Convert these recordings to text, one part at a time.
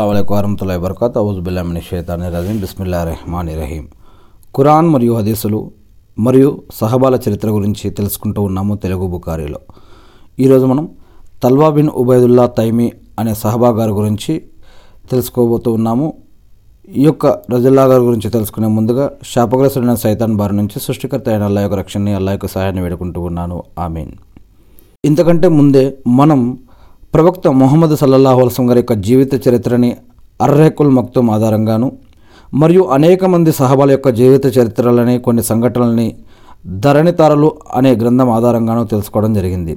అస్సలం వరహతుల్లా వబర్కత్ ఔజుబుల్లామిని షేతాని రజీం బిస్మిల్లా రెహమాని రహీం ఖురాన్ మరియు హదీసులు మరియు సహబాల చరిత్ర గురించి తెలుసుకుంటూ ఉన్నాము తెలుగు బుకారీలో ఈరోజు మనం తల్వా బిన్ ఉబైదుల్లా తైమీ అనే సహబా గారి గురించి తెలుసుకోబోతూ ఉన్నాము. ఈ యొక్క రజల్లా గారి గురించి తెలుసుకునే ముందుగా శాపగ్రస్తుడైన సైతాన్ బారి నుంచి సృష్టికర్త అయిన అల్లా యొక్క రక్షణని అల్లా యొక్క సహాయాన్ని వేడుకుంటూ ఉన్నాను. ఆమీన్. ఇంతకంటే ముందే మనం ప్రవక్త మొహమ్మద్ సల్లల్లాహు అల్సం గారి యొక్క జీవిత చరిత్రని అర్రెకుల్ మక్తుం ఆధారంగాను మరియు అనేక మంది సహబాల యొక్క జీవిత చరిత్రలని కొన్ని సంఘటనలని ధరణితారలు అనే గ్రంథం ఆధారంగాను తెలుసుకోవడం జరిగింది.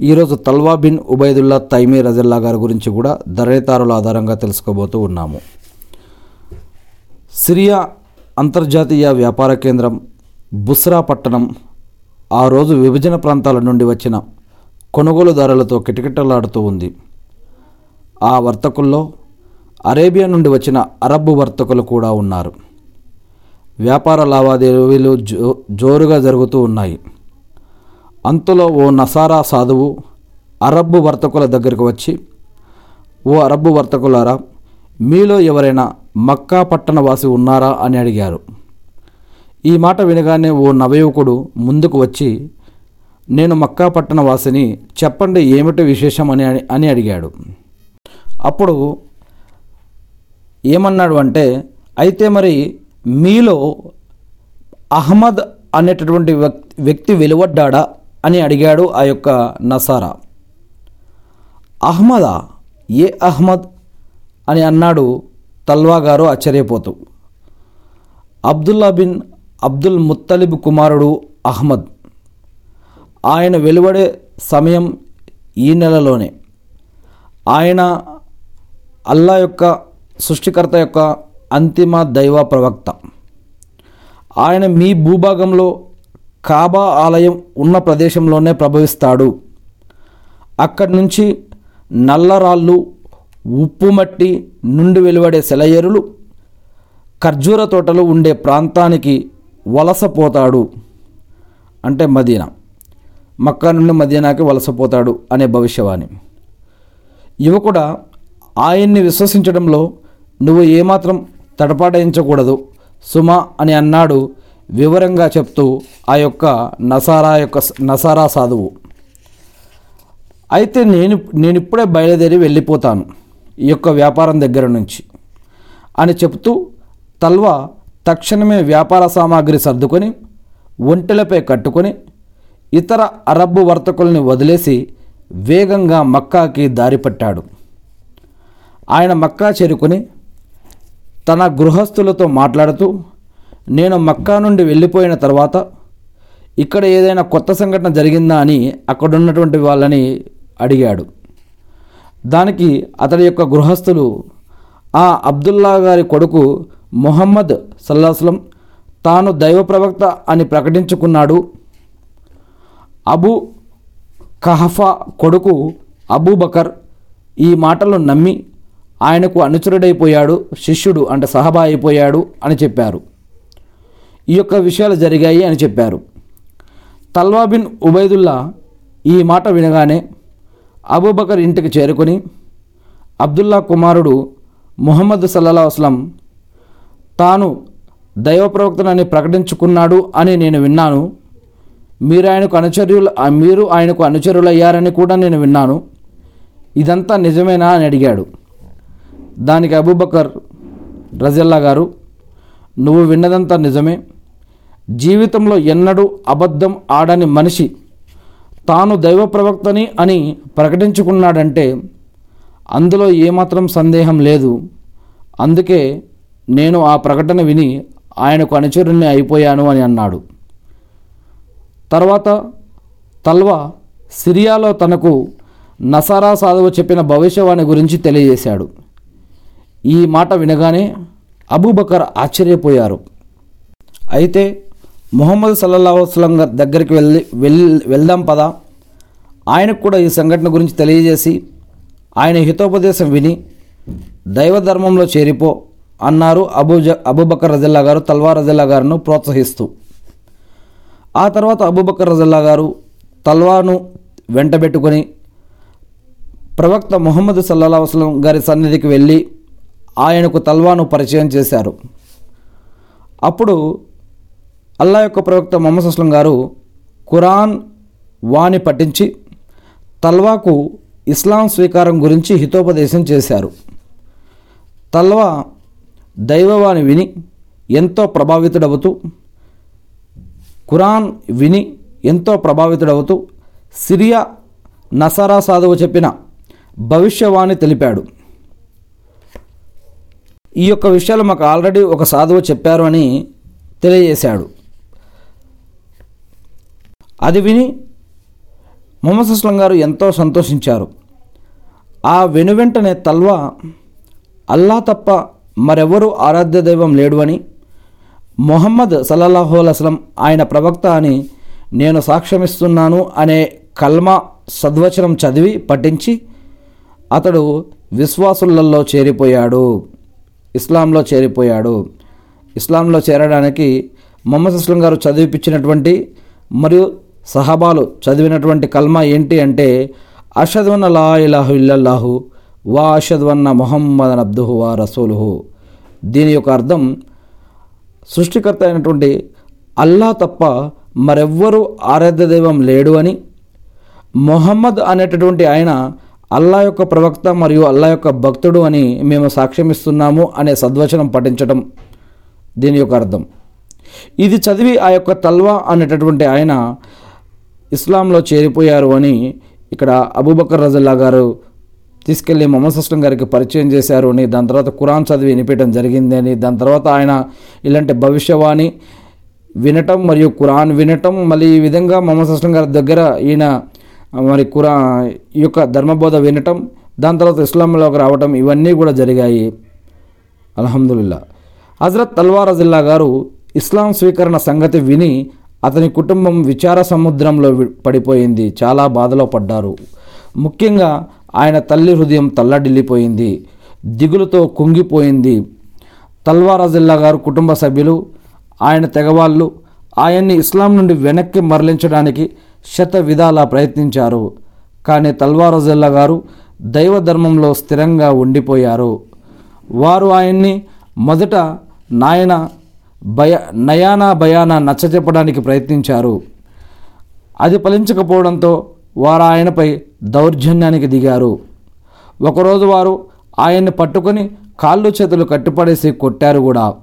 ఈరోజు తల్వా బిన్ ఉబైదుల్లా తైమీ రజల్లా గారి గురించి కూడా ధరణితారుల ఆధారంగా తెలుసుకోబోతూ ఉన్నాము. సిరియా అంతర్జాతీయ వ్యాపార కేంద్రం బుస్రా పట్టణం ఆ రోజు విభజన ప్రాంతాల నుండి వచ్చిన కొనుగోలుదారులతో కిటకిటలాడుతూ ఉంది. ఆ వర్తకుల్లో అరేబియా నుండి వచ్చిన అరబ్బు వర్తకులు కూడా ఉన్నారు. వ్యాపార లావాదేవీలు జో జోరుగా జరుగుతూ ఉన్నాయి. అంతలో ఓ నసారా సాధువు అరబ్బు వర్తకుల దగ్గరికి వచ్చి ఓ అరబ్బు వర్తకులారా మీలో ఎవరైనా మక్కా పట్టణవాసి ఉన్నారా? అని అడిగారు. ఈ మాట వినగానే ఓ నవయువకుడు ముందుకు వచ్చి నేను మక్కా పట్టణ వాసిని చెప్పండి ఏమిటి విశేషం అని అని అడిగాడు. అప్పుడు ఏమన్నాడు అంటే అయితే మరి మీలో అహ్మద్ అనేటటువంటి వ్యక్తి వెలువడ్డాడా అని అడిగాడు ఆ యొక్క నసారా. అహ్మదా? ఏ అహ్మద్? అని అన్నాడు తల్వా గారు ఆశ్చర్యపోతూ. అబ్దుల్లా బిన్ అబ్దుల్ ముత్తలిబ్ కుమారుడు అహ్మద్. ఆయన వెలువడే సమయం ఈ నెలలోనే. ఆయన అల్లా యొక్క సృష్టికర్త యొక్క అంతిమ దైవ ప్రవక్త. ఆయన మీ భూభాగంలో కాబా ఆలయం ఉన్న ప్రదేశంలోనే ప్రభవిస్తాడు. అక్కడి నుంచి నల్లరాళ్ళు ఉప్పు మట్టి నుండి వెలువడే సెలయేరులు ఖర్జూర తోటలు ఉండే ప్రాంతానికి వలసపోతాడు అంటే మదీనా. మక్కా నుండి మదీనాకి వలసపోతాడు అనే భవిష్యవాణి. యువకుడా ఆయన్ని విశ్వసించడంలో నువ్వు ఏమాత్రం తడపాటించకూడదు సుమా అని అన్నాడు వివరంగా చెప్తూ ఆ యొక్క నసారా యొక్క నసారా సాధువు. అయితే నేను నేను ఇప్పుడే బయలుదేరి వెళ్ళిపోతాను ఈ యొక్క వ్యాపారం దగ్గర నుంచి అని చెప్తూ తల్వా తక్షణమే వ్యాపార సామాగ్రి సర్దుకొని ఒంటెలపై కట్టుకొని ఇతర అరబ్బు వర్తకుల్ని వదిలేసి వేగంగా మక్కాకి దారిపట్టాడు ఆయన మక్కా చేరుకుని తన గృహస్థులతో మాట్లాడుతూ నేను మక్కా నుండి వెళ్ళిపోయిన తర్వాత ఇక్కడ ఏదైనా కొత్త సంఘటన జరిగిందా అని అక్కడున్నటువంటి వాళ్ళని అడిగాడు. దానికి అతడి యొక్క గృహస్థులు ఆ అబ్దుల్లా గారి కొడుకు మొహమ్మద్ సల్లాస్లం తాను దైవ ప్రవక్త అని ప్రకటించుకున్నాడు. అబు కహఫా కొడుకు అబూబకర్ ఈ మాటలు నమ్మి ఆయనకు అనుచరుడైపోయాడు శిష్యుడు అంటే సహబా అయిపోయాడు అని చెప్పారు. ఈ యొక్క విషయాలు జరిగాయి అని చెప్పారు. తల్వా బిన్ ఉబైదుల్లా ఈ మాట వినగానే అబూబకర్ ఇంటికి చేరుకొని అబ్దుల్లా కుమారుడు ముహమ్మద్ సల్లా అస్లం తాను దైవ ప్రవక్తనని ప్రకటించుకున్నాడు అని నేను విన్నాను. మీరు ఆయనకు అనుచరులు మీరు ఆయనకు అనుచరులయ్యారని కూడా నేను విన్నాను. ఇదంతా నిజమేనా అని అడిగాడు. దానికి అబూబకర్ రజల్లా గారు నువ్వు విన్నదంతా నిజమే. జీవితంలో ఎన్నడూ అబద్ధం ఆడని మనిషి తాను దైవ ప్రవక్తని అని ప్రకటించుకున్నాడంటే అందులో ఏమాత్రం సందేహం లేదు. అందుకే నేను ఆ ప్రకటన విని ఆయనకు అనుచరుణ్ణి అయిపోయాను అని అన్నాడు. తర్వాత తల్వా సిరియాలో తనకు నసారా సాధువు చెప్పిన భవిష్యవాణి గురించి తెలియజేశాడు. ఈ మాట వినగానే అబూబకర్ ఆశ్చర్యపోయారు. అయితే ముహమ్మద్ సల్లల్లా వస్లం దగ్గరికి వెళ్ళి వెల్ వెళ్దాం పదా. ఆయనకు కూడా ఈ సంఘటన గురించి తెలియజేసి ఆయన హితోపదేశం విని దైవ ధర్మంలో చేరిపో అన్నారు అబూజ జ అబూబకర్ రజల్లా గారు తల్వార్ రజల్లా గారును ప్రోత్సహిస్తూ. ఆ తర్వాత అబూబకర్ రజల్లా గారు తల్వాను వెంటబెట్టుకొని ప్రవక్త మొహమ్మద్ సల్లా వసలం గారి సన్నిధికి వెళ్ళి ఆయనకు తల్వాను పరిచయం చేశారు. అప్పుడు అల్లా యొక్క ప్రవక్త మొహమ్మద్ అస్లం గారు ఖురాన్ వాణి పఠించి తల్వాకు ఇస్లాం స్వీకారం గురించి హితోపదేశం చేశారు. తల్వా దైవవాణి విని ఎంతో ప్రభావితుడవుతూ ఖురాన్ విని ఎంతో ప్రభావితుడవుతూ సిరియా నసారా సాధువు చెప్పిన భవిష్యవాణి తెలిపాడు. ఈ యొక్క విషయాలు మాకు ఆల్రెడీ ఒక సాధువు చెప్పారు అని తెలియజేశాడు. అది విని మొహమ్మద్ అస్లం గారు ఎంతో సంతోషించారు. ఆ వెనువెంటనే తల్వా అల్లా తప్ప మరెవరూ ఆరాధ్య దైవం లేడు అని మొహమ్మద్ సల్లల్లాహు అస్లం ఆయన ప్రవక్త అని నేను సాక్ష్యమిస్తున్నాను అనే కల్మా సద్వచనం చదివి పఠించి అతడు విశ్వాసులలో చేరిపోయాడు. ఇస్లాంలో చేరిపోయాడు. ఇస్లాంలో చేరడానికి మొహమ్మద్ అస్లం గారు చదివిపించినటువంటి మరియు సహబాలు చదివినటువంటి కల్మా ఏంటి అంటే అషద్వన్న లా ఇలాహు ఇల్లల్లాహు వా అషద్వన్న మొహమ్మద్ అబ్దుహు వా రసూలుహు. దీని యొక్క అర్థం సృష్టికర్త అయినటువంటి అల్లా తప్ప మరెవ్వరూ ఆరాధ్య దైవం లేడు అని. మొహమ్మద్ అనేటటువంటి ఆయన అల్లా యొక్క ప్రవక్త మరియు అల్లా యొక్క భక్తుడు అని మేము సాక్ష్యమిస్తున్నాము అనే సద్వచనం పఠించడం దీని యొక్క అర్థం. ఇది చదివి ఆ యొక్క తల్వా అనేటటువంటి ఆయన ఇస్లాంలో చేరిపోయారు అని ఇక్కడ అబూబకర్ రజల్లా గారు తీసుకెళ్ళి మొహమ్మద్ అస్లం గారికి పరిచయం చేశారు అని దాని తర్వాత కురాన్ చదివి వినిపించడం జరిగింది అని దాని తర్వాత ఆయన ఇలాంటి భవిష్యవాణి వినటం మరియు ఖురాన్ వినటం మళ్ళీ ఈ విధంగా మొహమ్మద్ అస్లం గారి దగ్గర ఈయన మరి కురా ఈ యొక్క ధర్మబోధ వినటం దాని తర్వాత ఇస్లాంలోకి రావటం ఇవన్నీ కూడా జరిగాయి. అల్హమ్దుల్లా హజరత్ తల్వార్ జిల్లా గారు ఇస్లాం స్వీకరణ సంగతి విని అతని కుటుంబం విచార సముద్రంలో పడిపోయింది. చాలా బాధలో పడ్డారు. ముఖ్యంగా ఆయన తల్లి హృదయం తల్లడిల్లిపోయింది దిగులుతో కుంగిపోయింది. తల్వారాజిల్లా గారు కుటుంబ సభ్యులు ఆయన తెగవాళ్ళు ఆయన్ని ఇస్లాం నుండి వెనక్కి మరలించడానికి శత విధాలా ప్రయత్నించారు. కానీ తల్వారాజిల్లా గారు దైవ ధర్మంలో స్థిరంగా ఉండిపోయారు. వారు ఆయన్ని మొదట నాయన భయ నయానా భయానా నచ్చజెప్పడానికి ప్రయత్నించారు. అది ఫలించకపోవడంతో వారు ఆయనపై దౌర్జన్యానికి దిగారు. ఒకరోజు వారు ఆయన్ని పట్టుకొని కాళ్ళు చేతులు కట్టిపడేసి కొట్టారు కూడా.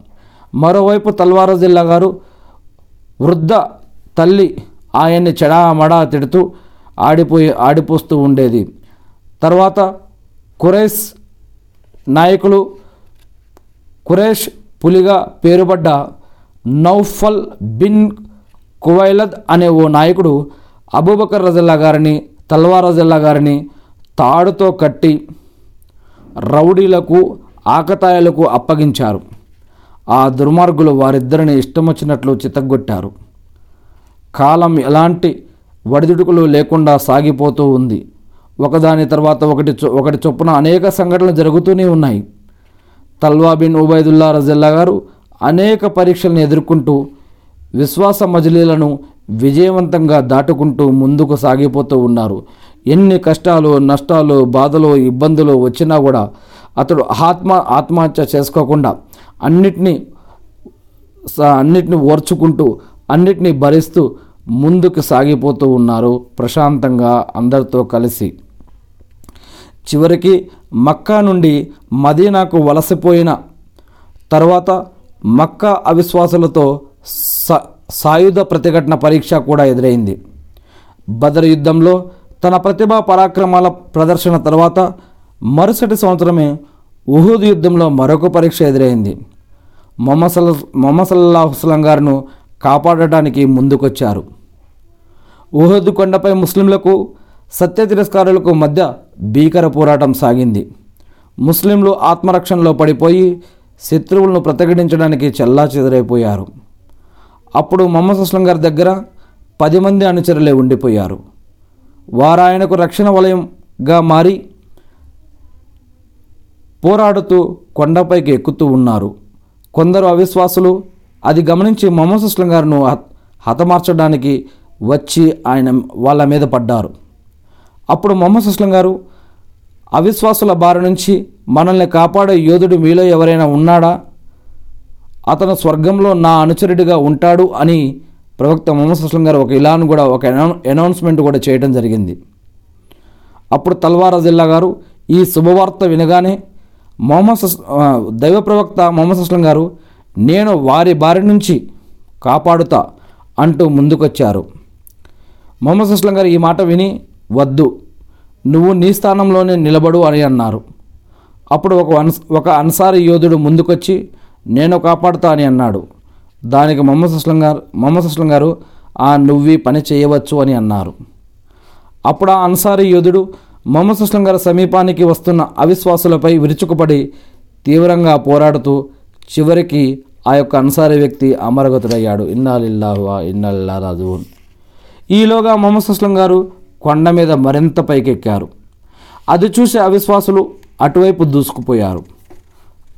మరోవైపు తల్వారు జిల్లా గారు వృద్ధ తల్లి ఆయన్ని చెడామడా తిడుతూ ఆడిపోయి ఆడిపోస్తూ ఉండేది. తర్వాత కురేష్ నాయకులు కురేష్ పులిగా పేరుపడ్డ నౌఫల్ బిన్ కువైలద్ అనే ఓ నాయకుడు అబూబకర్ రజల్లా గారిని తల్వార్ రజల్లా గారిని తాడుతో కట్టి రౌడీలకు ఆకతాయలకు అప్పగించారు. ఆ దుర్మార్గులు వారిద్దరిని ఇష్టం వచ్చినట్లు చితగ్గొట్టారు. కాలం ఎలాంటి వడిదుడుకులు లేకుండా సాగిపోతూ ఉంది. ఒకదాని తర్వాత ఒకటి ఒకటి చొప్పున అనేక సంఘటనలు జరుగుతూనే ఉన్నాయి. తల్వా బిన్ ఉబైదుల్లా రజల్లా గారు అనేక పరీక్షలను ఎదుర్కొంటూ విశ్వాస మజిలీలను విజయవంతంగా దాటుకుంటూ ముందుకు సాగిపోతూ ఉన్నారు. ఎన్ని కష్టాలు నష్టాలు బాధలు ఇబ్బందులు వచ్చినా కూడా అతడు ఆత్మ ఆత్మహత్య చేసుకోకుండా అన్నిటినీ స- అన్నిటిని ఓర్చుకుంటూ అన్నిటినీ భరిస్తూ ముందుకు సాగిపోతూ ఉన్నారు ప్రశాంతంగా అందరితో కలిసి. చివరికి మక్కా నుండి మదీనాకు వలసపోయిన తర్వాత మక్కా అవిశ్వాసులతో సాయుధ ప్రతిఘటన పరీక్ష కూడా ఎదురైంది. బదర్ యుద్ధంలో తన ప్రతిభా పరాక్రమాల ప్రదర్శన తర్వాత మరుసటి సంవత్సరమే ఉహూద్ యుద్ధంలో మరొక పరీక్ష ఎదురైంది. మొహమ్మద్ సల్ గారును కాపాడటానికి ముందుకొచ్చారు. ఉహద్ కొండపై ముస్లింలకు సత్య తిరస్కారులకు మధ్య భీకర పోరాటం సాగింది. ముస్లింలు ఆత్మరక్షణలో పడిపోయి శత్రువులను ప్రతిఘటించడానికి చెల్లా చెదరైపోయారు అప్పుడు మొహమ్మద్ అస్లం గారి దగ్గర పది మంది అనుచరులే ఉండిపోయారు. వారు ఆయనకు రక్షణ వలయంగా మారి పోరాడుతూ కొండపైకి ఎక్కుతూ ఉన్నారు. కొందరు అవిశ్వాసులు అది గమనించి మొహమ్మద్ అస్లం గారును హతమార్చడానికి వచ్చి ఆయన వాళ్ళ మీద పడ్డారు. అప్పుడు మొహమ్మద్ అస్లం గారు అవిశ్వాసుల బారి నుంచి మనల్ని కాపాడే యోధుడు మీలో ఎవరైనా ఉన్నాడా? అతను స్వర్గంలో నా అనుచరుడిగా ఉంటాడు అని ప్రవక్త మొహమ్మద్ అస్లం గారు ఒక ఇలాను కూడా ఒక అనౌన్స్మెంట్ కూడా చేయడం జరిగింది. అప్పుడు తల్వారా జిల్లా గారు ఈ శుభవార్త వినగానే మొహమ్మద్ దైవ ప్రవక్త మొహమ్మద్ అస్లం గారు నేను వారి బారి నుంచి కాపాడుతా అంటూ ముందుకొచ్చారు. మొహమ్మద్ అస్లం గారు ఈ మాట విని వద్దు నువ్వు నీ స్థానంలోనే నిలబడు అని అన్నారు. అప్పుడు ఒక అన్స్ ఒక అన్సారీ యోధుడు ముందుకొచ్చి నేను కాపాడుతా అని అన్నాడు. దానికి మొహమ్మద్ అస్లం గారు మొహమ్మద్ అస్లం గారు ఆ నువ్వి పని చేయవచ్చు అని అన్నారు. అప్పుడు ఆ అన్సారీ యోధుడు మొహమ్మద్ అస్లం గారి సమీపానికి వస్తున్న అవిశ్వాసులపై విరుచుకుపడి తీవ్రంగా పోరాడుతూ చివరికి ఆ యొక్క అన్సారీ వ్యక్తి అమరగతుడయ్యాడు. ఇన్నాలిల్లాహువా ఇన్నాల్లా రాజువున్ ఈలోగా మొహమ్మద్ అస్లం గారు కొండ మీద మరింత పైకెక్కారు. అది చూసి అవిశ్వాసులు అటువైపు దూసుకుపోయారు.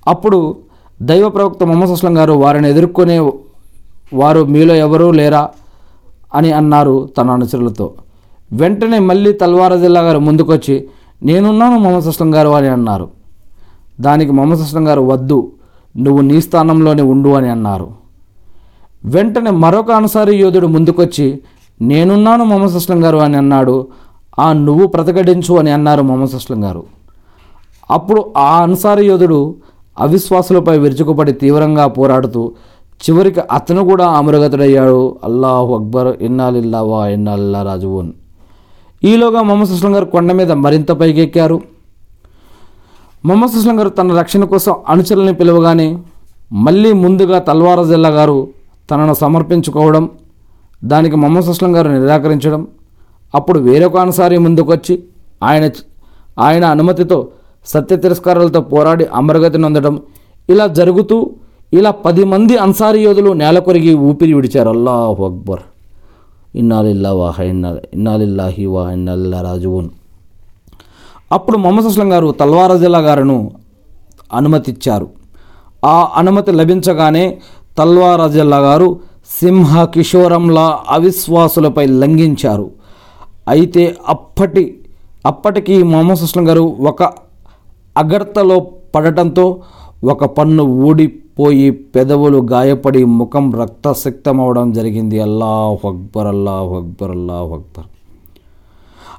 అప్పుడు దైవ ప్రవక్త మొహమ్మద్ అస్లం గారు వారిని ఎదుర్కొనే వారు మీలో ఎవరూ లేరా అని అన్నారు తన అనుచరులతో. వెంటనే మళ్ళీ తల్వార జిల్లా గారు ముందుకొచ్చి నేనున్నాను మొహమ్మద్ అస్లం గారు అని అన్నారు. దానికి మొహమ్మద్ అస్లం గారు వద్దు నువ్వు నీ స్థానంలోనే ఉండు అని అన్నారు. వెంటనే మరొక అనుసారి యోధుడు ముందుకొచ్చి నేనున్నాను మొహమ్మద్ అస్లం గారు అని అన్నాడు. ఆ నువ్వు ప్రతిఘటించు అని అన్నారు మొహమ్మద్ అస్లం గారు. అప్పుడు ఆ అన్సారీ యోధుడు అవిశ్వాసులపై విరుచుకుపడి తీవ్రంగా పోరాడుతూ చివరికి అతను కూడా అమరగతుడయ్యాడు. అల్లాహు అక్బర్. ఇన్నాలిల్లావా ఇన్నాల్లా రాజువున్. ఈలోగా మొహమ్మద్ సుస్లం గారు కొండ మీద మరింత పైకెక్కారు. మొహమ్మద్ సుస్లం గారు తన రక్షణ కోసం అనుచరుల్ని పిలవగానే మళ్ళీ ముందుగా తల్వార జిల్లా గారు తనను సమర్పించుకోవడం దానికి మొహమ్మద్ సుస్లం గారు నిరాకరించడం అప్పుడు వేరొక అనుసారి ముందుకొచ్చి ఆయన ఆయన అనుమతితో సత్య తిరస్కారాలతో పోరాడి అమరగతి నొందడం ఇలా జరుగుతూ ఇలా పది మంది అన్సారీ యోధులు నేల కొరిగి ఊపిరి విడిచారు. అల్లాహు అక్బర్. ఇన్నాలిల్లా వాహ ఇన్నా ఇన్నాలిల్లాహి వా ఇన్నాలిల్లా రాజువున్. అప్పుడు మొహమ్మద్ అస్లం గారు తల్వారజిల్లా గారును అనుమతిచ్చారు. ఆ అనుమతి లభించగానే తల్వారజిల్లా గారు సింహ కిషోరంలా అవిశ్వాసులపై లంఘించారు. అయితే అప్పటి అప్పటికి మొహమ్మద్ అస్లం గారు ఒక అగర్తలో పడటంతో ఒక పన్ను ఊడిపోయి పెదవులు గాయపడి ముఖం రక్తసిక్తమవడం జరిగింది. అల్లాహ్ అక్బర్ అల్లాహ్ అక్బర్ అల్లాహ్ అక్బర్.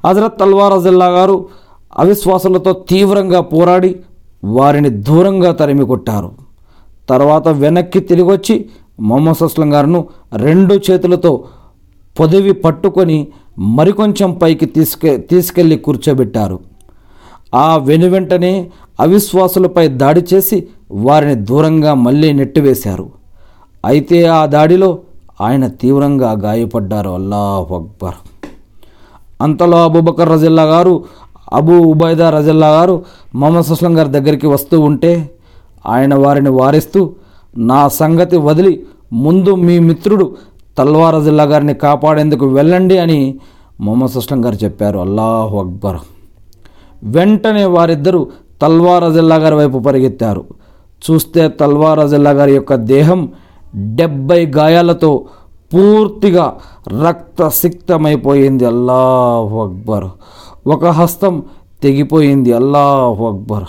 హజరత్ తల్వార్ అజిల్లా గారు అవిశ్వాసులతో తీవ్రంగా పోరాడి వారిని దూరంగా తరిమి కొట్టారు. తర్వాత వెనక్కి తిరిగి వచ్చి మొహమ్మద్ అస్లం గారును రెండు చేతులతో పొదివి పట్టుకొని మరికొంచెం పైకి తీసుకె తీసుకెళ్ళి కూర్చోబెట్టారు. ఆ వెనువెంటనే అవిశ్వాసులపై దాడి చేసి వారిని దూరంగా మళ్ళీ నెట్టివేశారు. అయితే ఆ దాడిలో ఆయన తీవ్రంగా గాయపడ్డారు. అల్లాహ్ అక్బర్. అంతలో అబూబకర్ రజిల్లా గారు అబూ ఉబైదా రజిల్లా గారు మొహమ్మద్ సుస్లం గారి దగ్గరికి వస్తూ ఉంటే ఆయన వారిని వారిస్తూ నా సంగతి వదిలి ముందు మీ మిత్రుడు తల్వార్ రజిల్లా గారిని కాపాడేందుకు వెళ్ళండి అని మొహమ్మద్ సుస్లం గారు చెప్పారు. అల్లాహు అక్బర్. వెంటనే వారిద్దరూ తల్వార్ గారి వైపు పరిగెత్తారు. చూస్తే తల్వార్ గారి యొక్క దేహం డెబ్బై గాయాలతో పూర్తిగా రక్తసిక్తమైపోయింది. అల్లాహ్ అక్బర్. ఒక హస్తం తెగిపోయింది. అల్లాహ్ అక్బర్.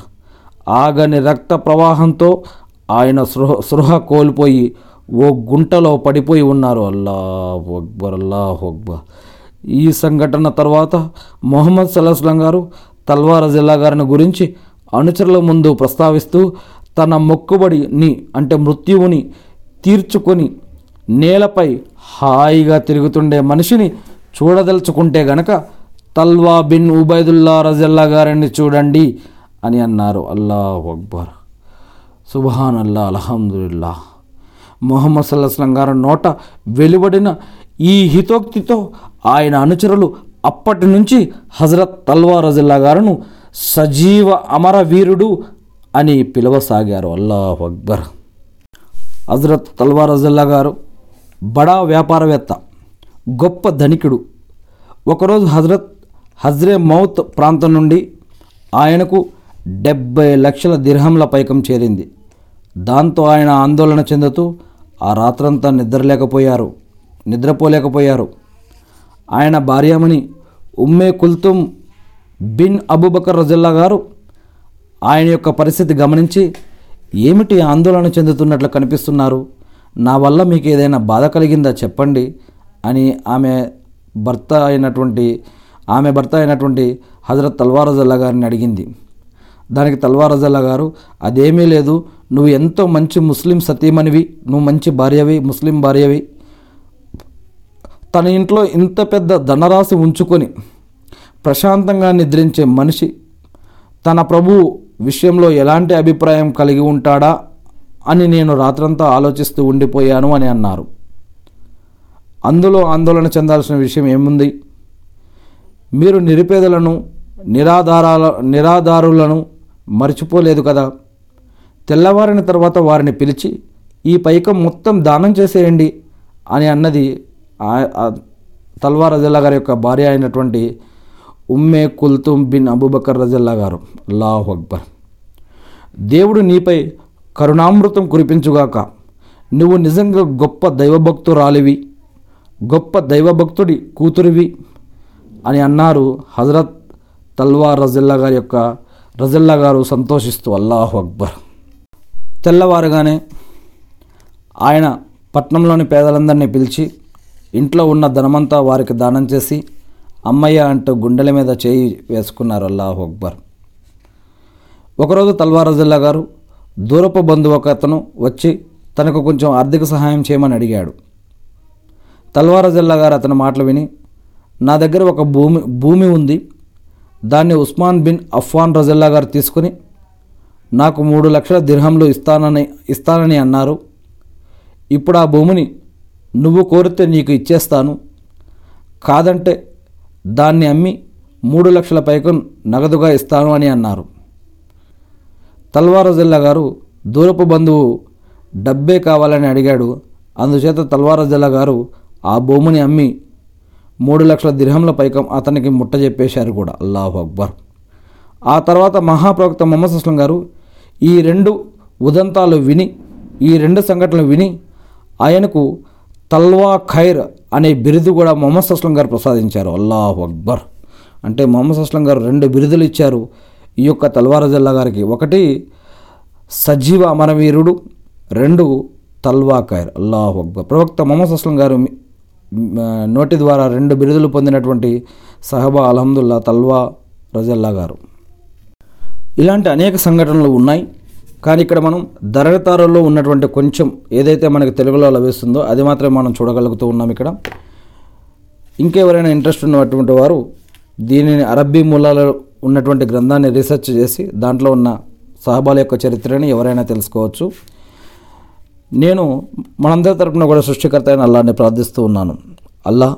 ఆగని రక్త ప్రవాహంతో ఆయన సృహ సృహ కోల్పోయి ఓ గుంటలో పడిపోయి ఉన్నారు. అల్లాహ్ అక్బర్ అల్లాహ్ అక్బర్. ఈ సంఘటన తర్వాత మొహమ్మద్ సలహస్లం గారు తల్వార జిల్లా గారిని గురించి అనుచరుల ముందు ప్రస్తావిస్తూ తన మొక్కుబడిని అంటే మృత్యువుని తీర్చుకొని నేలపై హాయిగా తిరుగుతుండే మనిషిని చూడదలుచుకుంటే గనక తల్వా బిన్ ఉబైదుల్లా రజల్లా గారిని చూడండి అని అన్నారు. అల్లా అక్బర్. సుబహాన్ అల్లా అలహందుల్లా మొహమ్మద్ సల్లాహం గారి నోట వెలువడిన ఈ హితోక్తితో ఆయన అనుచరులు అప్పటి నుంచి హజరత్ తల్వా రజిల్లా గారును సజీవ అమరవీరుడు అని పిలవసాగారు. అల్లాహ్ అక్బర్. హజరత్ తల్వా రజిల్లా గారు బడా వ్యాపారవేత్త గొప్ప ధనికుడు. ఒకరోజు హజరత్ హజ్రే మౌత్ ప్రాంతం నుండి ఆయనకు డెబ్బై లక్షల దిర్హంల పైకం చేరింది. దాంతో ఆయన ఆందోళన చెందుతూ ఆ రాత్రంతా నిద్రలేకపోయారు నిద్రపోలేకపోయారు. ఆయన భార్యామణి ఉమ్మే కుల్తుమ్ బిన్ అబూబకర్ రజల్లా గారు ఆయన యొక్క పరిస్థితి గమనించి ఏమిటి ఆందోళన చెందుతున్నట్లు కనిపిస్తున్నారు? నా వల్ల మీకు ఏదైనా బాధ కలిగిందా చెప్పండి అని ఆమె భర్త అయినటువంటి ఆమె భర్త అయినటువంటి హజరత్ తల్వార్ రజల్లా గారిని అడిగింది. దానికి తల్వార్ రజల్లా గారు అదేమీ లేదు. నువ్వు ఎంతో మంచి ముస్లిం సతీమణివి నువ్వు మంచి భార్యవి ముస్లిం భార్యవి. తన ఇంట్లో ఇంత పెద్ద ధనరాశి ఉంచుకొని ప్రశాంతంగా నిద్రించే మనిషి తన ప్రభు విషయంలో ఎలాంటి అభిప్రాయం కలిగి ఉంటాడా అని నేను రాత్రంతా ఆలోచిస్తూ ఉండిపోయాను అని అన్నారు. అందులో ఆందోళన చెందాల్సిన విషయం ఏముంది? మీరు నిరుపేదలను నిరాధారాల నిరాధారులను మర్చిపోలేదు కదా? తెల్లవారిన తర్వాత వారిని పిలిచి ఈ పైకం మొత్తం దానం చేసేయండి అని అన్నది తల్వార్ రజల్లా గారి యొక్క భార్య అయినటువంటి ఉమ్మే కుల్తుమ్ బిన్ అబూబకర్ రజల్లా గారు. అల్లాహు అక్బర్. దేవుడు నీపై కరుణామృతం కురిపించుగాక నువ్వు నిజంగా గొప్ప దైవభక్తురాలివి గొప్ప దైవభక్తుడి కూతురివి అని అన్నారు హజరత్ తల్వార్ రజిల్లా గారి యొక్క రజిల్లా గారు సంతోషిస్తూ అల్లాహు అక్బర్. తెల్లవారుగానే ఆయన పట్నంలోని పేదలందరినీ పిలిచి ఇంట్లో ఉన్న ధనమంతా వారికి దానం చేసి అమ్మయ్య అంటూ గుండెల మీద చేయి వేసుకున్నారు అల్లాహ్ అక్బర్. ఒకరోజు తల్వార్ గారు దూరపు బంధువు ఒక అతను వచ్చి తనకు కొంచెం ఆర్థిక సహాయం చేయమని అడిగాడు. తల్వార్ గారు అతని మాటలు విని నా దగ్గర ఒక భూమి భూమి ఉంది. దాన్ని ఉస్మాన్ బిన్ అఫ్వాన్ రజల్లా గారు తీసుకుని నాకు మూడు లక్షల దిర్హంలు ఇస్తానని ఇస్తానని అన్నారు. ఇప్పుడు ఆ భూమిని నువ్వు కోరితే నీకు ఇచ్చేస్తాను. కాదంటే దాన్ని అమ్మి మూడు లక్షల పైకం నగదుగా ఇస్తాను అని అన్నారు. తల్వార జిల్లా గారు దూరపు బంధువు డబ్బే కావాలని అడిగాడు. అందుచేత తల్వారా జిల్లా గారు ఆ భూమిని అమ్మి మూడు లక్షల దిర్హంల పైకం అతనికి ముట్ట చెప్పేశారు కూడా. అల్లాహు అక్బర్. ఆ తర్వాత మహాప్రవక్త మొహమ్మద్ అస్లం గారు ఈ రెండు ఉదంతాలు విని ఈ రెండు సంఘటనలు విని ఆయనకు తల్వా ఖైర్ అనే బిరుదు కూడా మొహమ్మద్ అస్లం గారు ప్రసాదించారు. అల్లాహ్ అక్బర్. అంటే మొహమ్మద్ అస్లం గారు రెండు బిరుదులు ఇచ్చారు. ఈ యొక్క తల్వార్ రజల్లా గారికి ఒకటి సజీవ అమరవీరుడు రెండు తల్వా ఖైర్. అల్లాహ్ అక్బర్. ప్రవక్త మొహమ్మద్ అస్లం గారు నోటి ద్వారా రెండు బిరుదులు పొందినటువంటి సహబా అల్హమ్దుల్లా తల్వా రజల్లా గారు. ఇలాంటి అనేక సంఘటనలు ఉన్నాయి. కానీ ఇక్కడ మనం దరగతారుల్లో ఉన్నటువంటి కొంచెం ఏదైతే మనకి తెలుగులో లభిస్తుందో అది మాత్రమే మనం చూడగలుగుతూ ఉన్నాం ఇక్కడ. ఇంకెవరైనా ఇంట్రెస్ట్ ఉన్నటువంటి వారు దీనిని అరబ్బీ మూలాలలో ఉన్నటువంటి గ్రంథాన్ని రీసెర్చ్ చేసి దాంట్లో ఉన్న సహబాల యొక్క చరిత్రని ఎవరైనా తెలుసుకోవచ్చు. నేను మనందరి తరపున కూడా సృష్టికర్త అయిన అల్లాని ప్రార్థిస్తూ ఉన్నాను. అల్లా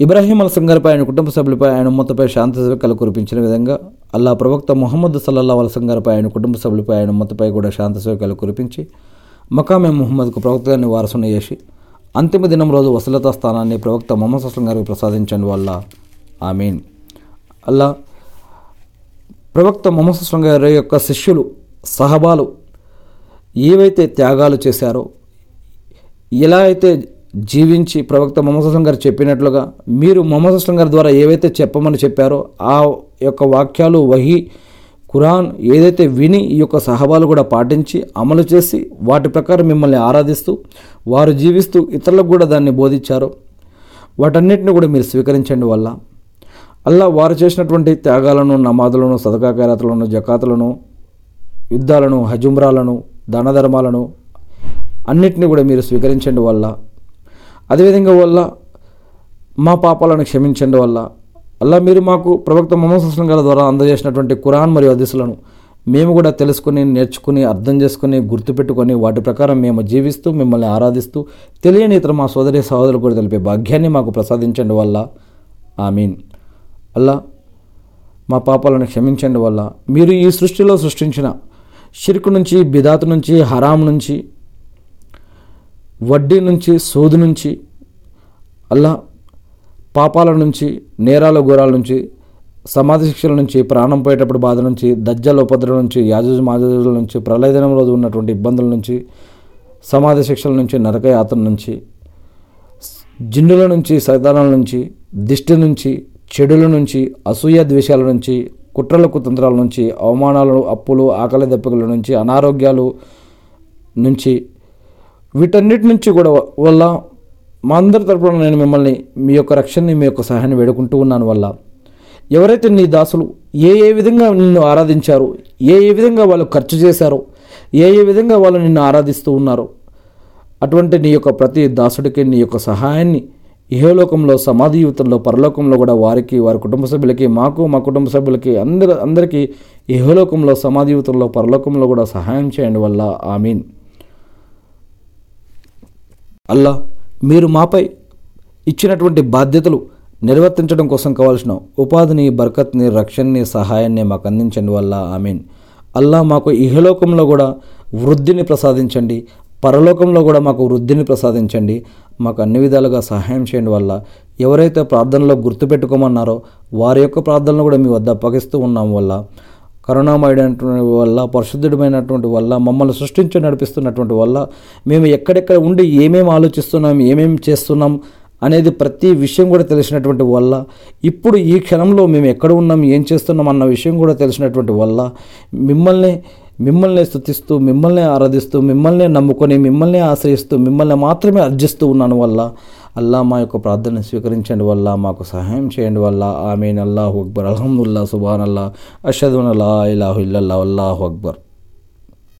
ఇబ్రాహీం అలసం గారిపై ఆయన కుటుంబ సభ్యులపై ఆయన ఉమ్మతపై శాంతి సేవకాలు కురిపించిన విధంగా అల్లా ప్రవక్త మొహమ్మద్ సల్లల్లా అలసం గారిపై ఆయన కుటుంబ సభ్యులపై ఆయన ఉమ్మతపై కూడా శాంతి సేవకాలు కురిపించి మకామే ముహమ్మద్కు ప్రవక్త వారసును చేసి అంతిమ దినం రోజు వసలతా స్థానాన్ని ప్రవక్త మొహమ్మద్ అస్లం గారికి ప్రసాదించండి వల్ల. ఆమీన్. అల్లా ప్రవక్త మొహమ్మద్ అస్లం గారి యొక్క శిష్యులు సహబాలు ఏవైతే త్యాగాలు చేశారో ఎలా అయితే జీవించి ప్రవక్త మొహమ్మద్ అస్లం గారు చెప్పినట్లుగా మీరు మొహమ్మద్ అస్లం గారి ద్వారా ఏవైతే చెప్పమని చెప్పారో ఆ యొక్క వాక్యాలు వహి ఖురాన్ ఏదైతే విని ఈ యొక్క సహబాలు కూడా పాటించి అమలు చేసి వాటి ప్రకారం మిమ్మల్ని ఆరాధిస్తూ వారు జీవిస్తూ ఇతరులకు కూడా దాన్ని బోధించారు. వాటన్నిటిని కూడా మీరు స్వీకరించండి వల్ల. అల్లా వారు చేసినటువంటి త్యాగాలను నమాదులను సదకా ఖైరాతులను జకాతులను యుద్ధాలను హజుమ్రాలను దానధర్మాలను అన్నిటిని కూడా మీరు స్వీకరించండి వల్ల. అదేవిధంగా వల్ల మా పాపాలను క్షమించండి వల్ల అల్లా మీరు మాకు ప్రవక్త మొహమ్మద్ సుస్లం గారి ద్వారా అందజేసినటువంటి ఖురాన్ మరియు హదీసులను మేము కూడా తెలుసుకుని నేర్చుకుని అర్థం చేసుకుని గుర్తుపెట్టుకొని వాటి ప్రకారం మేము జీవిస్తూ మిమ్మల్ని ఆరాధిస్తూ తెలియని ఇతర మా సోదరి సహోదరులు కూడా తెలిపే భాగ్యాన్ని మాకు ప్రసాదించండి వల్ల. ఆమీన్. అల్లా మా పాపాలను క్షమించండి వల్ల. మీరు ఈ సృష్టిలో సృష్టించిన షిర్కు నుంచి బిదాతు నుంచి హరాం నుంచి వడ్డీ నుంచి సోదు నుంచి అల్లా పాపాల నుంచి నేరాల ఘోరాల నుంచి సమాధి శిక్షల నుంచి ప్రాణం పోయేటప్పుడు బాధ నుంచి దజ్జల ఉపద్రవం నుంచి యాజుజు మాజుజుల నుంచి ప్రళయదనంలో ఉన్నటువంటి ఇబ్బందుల నుంచి సమాధి శిక్షల నుంచి నరకయాత్ర నుంచి జిన్నుల నుంచి సైతానాల నుంచి దిష్టి నుంచి చెడుల నుంచి అసూయ ద్వేషాల నుంచి కుట్రల కుతంత్రాల నుంచి అవమానాలు అప్పులు ఆకలి దెబ్బల నుంచి అనారోగ్యాలు నుంచి వీటన్నిటి నుంచి కూడా వల్ల మా అందరి తరపున నేను మిమ్మల్ని మీ యొక్క రక్షణని మీ యొక్క సహాయాన్ని వేడుకుంటూ ఉన్నాను వల్ల. ఎవరైతే నీ దాసులు ఏ ఏ విధంగా నిన్ను ఆరాధించారో ఏ ఏ విధంగా వాళ్ళు ఖర్చు చేశారో ఏ ఏ విధంగా వాళ్ళు నిన్ను ఆరాధిస్తూ ఉన్నారో అటువంటి నీ యొక్క ప్రతి దాసుడికి నీ యొక్క సహాయాన్ని ఇహలోకంలో సమాధి యువతంలో పరలోకంలో కూడా వారికి వారి కుటుంబ సభ్యులకి మాకు మా కుటుంబ సభ్యులకి అందరి అందరికీ ఇహలోకంలో సమాధి యువతంలో పరలోకంలో కూడా సహాయం చేయండి వల్ల. ఆమీన్. అల్లా మీరు మాపై ఇచ్చినటువంటి బాధ్యతలు నిర్వర్తించడం కోసం కావాల్సిన ఉపాధిని బర్కత్ని రక్షణని సహాయాన్ని మాకు అందించండి వల్ల ఆమెన్. అల్లా మాకు ఇహలోకంలో కూడా వృద్ధిని ప్రసాదించండి పరలోకంలో కూడా మాకు వృద్ధిని ప్రసాదించండి మాకు అన్ని విధాలుగా సహాయం చేయండి వల్ల ఎవరైతే ప్రార్థనలో గుర్తుపెట్టుకోమన్నారో వారి యొక్క ప్రార్థనలు కూడా మీ వద్ద అప్పగిస్తూ ఉన్నాం వల్ల కరుణామయుడైనటువంటి వల్ల పరిశుద్ధుడమైనటువంటి వల్ల మమ్మల్ని సృష్టించి నడిపిస్తున్నటువంటి వల్ల మేము ఎక్కడెక్కడ ఉండి ఏమేమి ఆలోచిస్తున్నాం ఏమేమి చేస్తున్నాం అనేది ప్రతి విషయం కూడా తెలిసినటువంటి వల్ల ఇప్పుడు ఈ క్షణంలో మేము ఎక్కడ ఉన్నాం ఏం చేస్తున్నాం అన్న విషయం కూడా తెలిసినటువంటి వల్ల మిమ్మల్ని మిమ్మల్ని స్థుతిస్తూ మిమ్మల్ని ఆరాధిస్తూ మిమ్మల్ని నమ్ముకొని మిమ్మల్ని ఆశ్రయిస్తూ మిమ్మల్ని మాత్రమే అర్జిస్తూ ఉన్నాను వల్ల అల్లా మా యొక్క ప్రార్థన స్వీకరించండి వల్ల మాకు సహాయం చేయండి వల్ల. ఆమెన్. అల్లాహు అక్బర్. అల్హమ్దుల్లా సుబాన్ అల్లా అషద్ అల్లా ఇలాహు ఇల్లల్లా అల్లాహు అక్బర్.